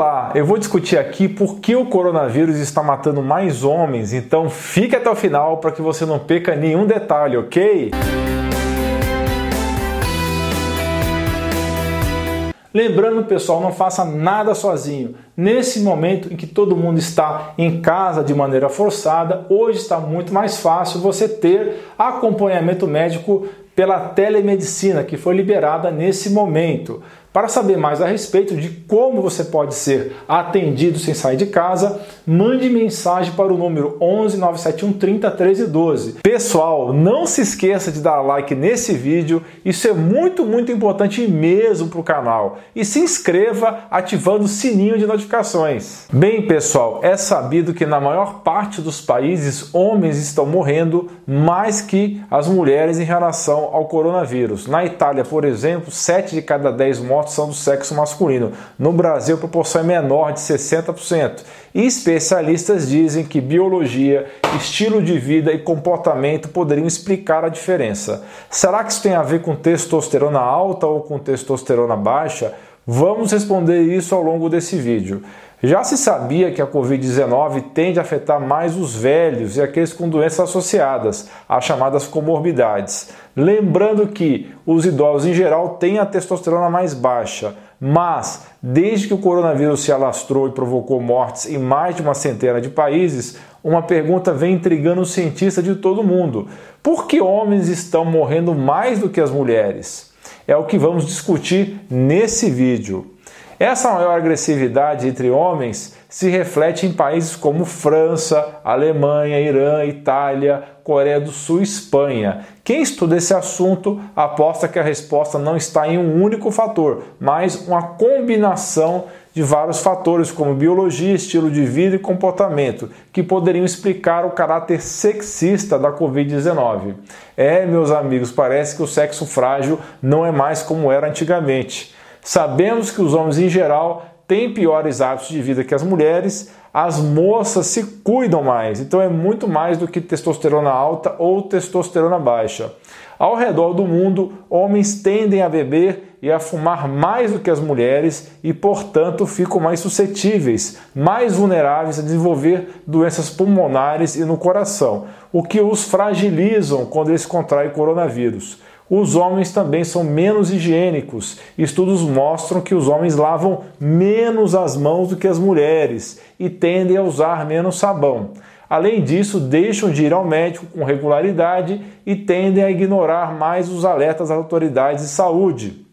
Olá, eu vou discutir aqui por que o coronavírus está matando mais homens, então fique até o final para que você não perca nenhum detalhe, ok? Lembrando, pessoal, não faça nada sozinho. Nesse momento em que todo mundo está em casa de maneira forçada, hoje está muito mais fácil você ter acompanhamento médico pela telemedicina que foi liberada nesse momento. Para saber mais a respeito de como você pode ser atendido sem sair de casa, mande mensagem para o número 11 971 30 13 12. Pessoal, não se esqueça de dar like nesse vídeo, isso é muito, muito importante mesmo para o canal. E se inscreva ativando o sininho de notificações. Bem, pessoal, é sabido que na maior parte dos países homens estão morrendo mais que as mulheres em relação ao coronavírus. Na Itália, por exemplo, 7 de cada 10 mortos são do sexo masculino. No Brasil, a proporção é menor de 60%. E especialistas dizem que biologia, estilo de vida e comportamento poderiam explicar a diferença. Será que isso tem a ver com testosterona alta ou com testosterona baixa? Vamos responder isso ao longo desse vídeo. Já se sabia que a Covid-19 tende a afetar mais os velhos e aqueles com doenças associadas, as chamadas comorbidades. Lembrando que os idosos em geral têm a testosterona mais baixa, mas desde que o coronavírus se alastrou e provocou mortes em mais de uma centena de países, uma pergunta vem intrigando os cientistas de todo mundo: por que homens estão morrendo mais do que as mulheres? É o que vamos discutir nesse vídeo. Essa maior agressividade entre homens se reflete em países como França, Alemanha, Irã, Itália, Coreia do Sul e Espanha. Quem estuda esse assunto aposta que a resposta não está em um único fator, mas uma combinação de vários fatores, como biologia, estilo de vida e comportamento, que poderiam explicar o caráter sexista da Covid-19. É, meus amigos, parece que o sexo frágil não é mais como era antigamente. Sabemos que os homens em geral têm piores hábitos de vida que as mulheres, as moças se cuidam mais, então é muito mais do que testosterona alta ou testosterona baixa. Ao redor do mundo, homens tendem a beber e a fumar mais do que as mulheres e, portanto, ficam mais suscetíveis, mais vulneráveis a desenvolver doenças pulmonares e no coração, o que os fragilizam quando eles contraem coronavírus. Os homens também são menos higiênicos. Estudos mostram que os homens lavam menos as mãos do que as mulheres e tendem a usar menos sabão. Além disso, deixam de ir ao médico com regularidade e tendem a ignorar mais os alertas das autoridades de saúde.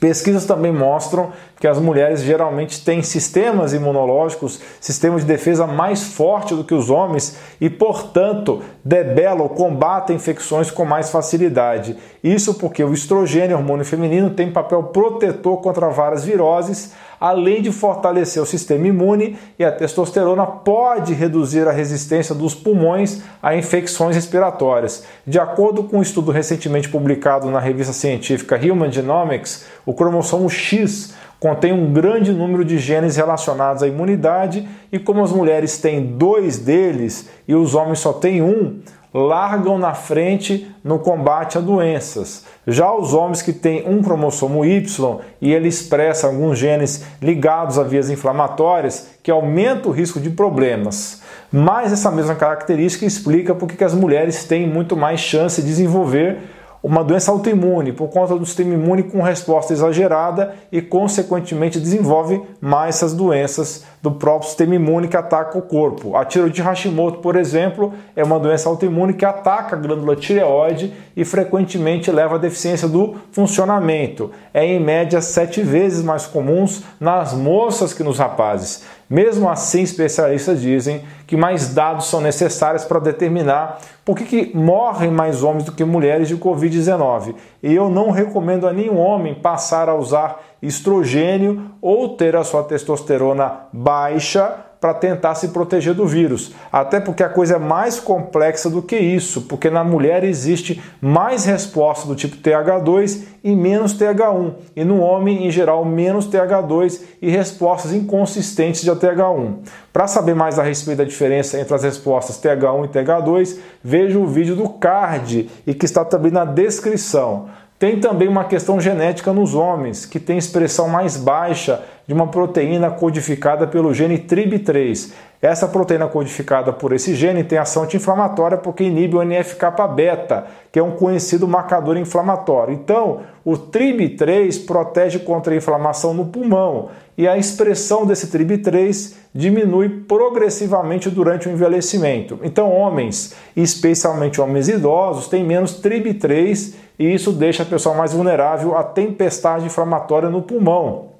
Pesquisas também mostram que as mulheres geralmente têm sistemas imunológicos, sistemas de defesa mais forte do que os homens e, portanto, debelam ou combatem infecções com mais facilidade. Isso porque o estrogênio, hormônio feminino, tem papel protetor contra várias viroses, além de fortalecer o sistema imune, e a testosterona pode reduzir a resistência dos pulmões a infecções respiratórias. De acordo com um estudo recentemente publicado na revista científica Human Genomics, o cromossomo X contém um grande número de genes relacionados à imunidade e como as mulheres têm dois deles e os homens só têm um, largam na frente no combate a doenças. Já os homens que têm um cromossomo Y e ele expressa alguns genes ligados a vias inflamatórias que aumentam o risco de problemas. Mas essa mesma característica explica por que as mulheres têm muito mais chance de desenvolver uma doença autoimune por conta do sistema imune com resposta exagerada e, consequentemente, desenvolve mais essas doenças do próprio sistema imune que ataca o corpo. A tiroide de Hashimoto, por exemplo, é uma doença autoimune que ataca a glândula tireoide e frequentemente leva à deficiência do funcionamento. É em média sete vezes mais comuns nas moças que nos rapazes. Mesmo assim, especialistas dizem que mais dados são necessários para determinar por que, que morrem mais homens do que mulheres de Covid-19. E eu não recomendo a nenhum homem passar a usar estrogênio ou ter a sua testosterona baixa para tentar se proteger do vírus. Até porque a coisa é mais complexa do que isso, porque na mulher existe mais resposta do tipo TH2 e menos TH1, e no homem, em geral, menos TH2 e respostas inconsistentes de TH1. Para saber mais a respeito da diferença entre as respostas TH1 e TH2, veja o vídeo do card e que está também na descrição. Tem também uma questão genética nos homens, que tem expressão mais baixa de uma proteína codificada pelo gene TRIB3. Essa proteína codificada por esse gene tem ação anti-inflamatória porque inibe o NF-κ-beta, que é um conhecido marcador inflamatório. Então, o TRIB3 protege contra a inflamação no pulmão e a expressão desse TRIB3 diminui progressivamente durante o envelhecimento. Então, homens, especialmente homens idosos, têm menos TRIB3 e isso deixa a pessoa mais vulnerável à tempestade inflamatória no pulmão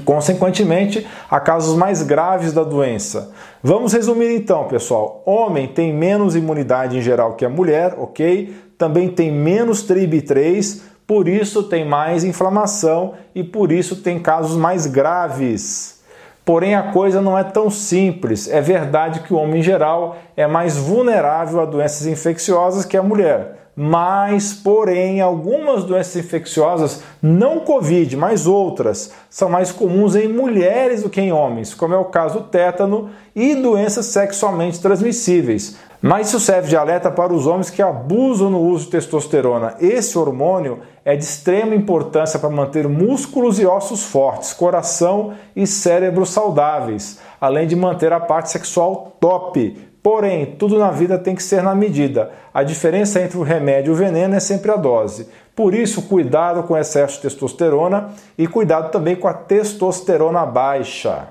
consequentemente, a casos mais graves da doença. Vamos resumir então, pessoal. Homem tem menos imunidade em geral que a mulher, ok? Também tem menos TRIB3, por isso tem mais inflamação e por isso tem casos mais graves. Porém, a coisa não é tão simples. É verdade que o homem em geral é mais vulnerável a doenças infecciosas que a mulher mas, porém, algumas doenças infecciosas, não Covid, mas outras, são mais comuns em mulheres do que em homens, como é o caso do tétano e doenças sexualmente transmissíveis. Mas isso serve de alerta para os homens que abusam no uso de testosterona. Esse hormônio é de extrema importância para manter músculos e ossos fortes, coração e cérebro saudáveis, além de manter a parte sexual top, Porém, tudo na vida tem que ser na medida. A diferença entre o remédio e o veneno é sempre a dose. Por isso, cuidado com excesso de testosterona e cuidado também com a testosterona baixa.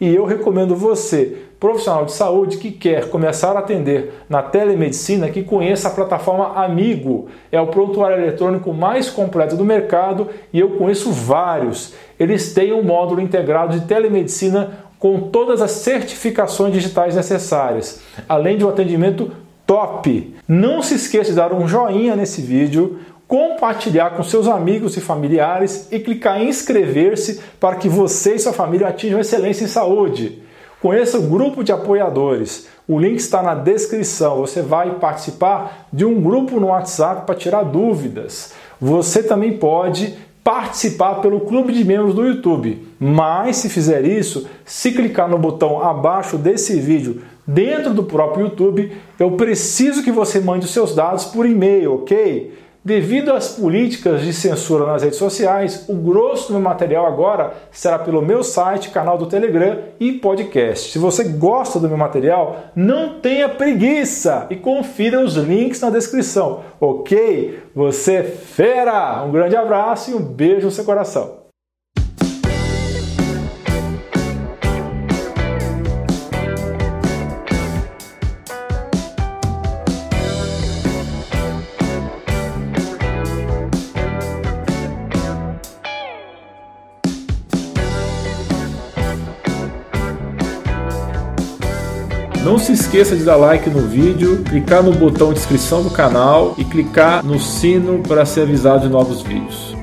E eu recomendo você, profissional de saúde que quer começar a atender na telemedicina, que conheça a plataforma Amigo. É o prontuário eletrônico mais completo do mercado e eu conheço vários. Eles têm um módulo integrado de telemedicina com todas as certificações digitais necessárias, além de um atendimento top. Não se esqueça de dar um joinha nesse vídeo, compartilhar com seus amigos e familiares e clicar em inscrever-se para que você e sua família atinjam excelência em saúde. Conheça o grupo de apoiadores. O link está na descrição. Você vai participar de um grupo no WhatsApp para tirar dúvidas. Você também pode participar pelo clube de membros do YouTube. Mas se fizer isso, se clicar no botão abaixo desse vídeo dentro do próprio YouTube, eu preciso que você mande os seus dados por e-mail, ok? Devido às políticas de censura nas redes sociais, o grosso do meu material agora será pelo meu site, canal do Telegram e podcast. Se você gosta do meu material, não tenha preguiça e confira os links na descrição, ok? Você é fera! Um grande abraço e um beijo no seu coração. Não se esqueça de dar like no vídeo, clicar no botão de inscrição do canal e clicar no sino para ser avisado de novos vídeos.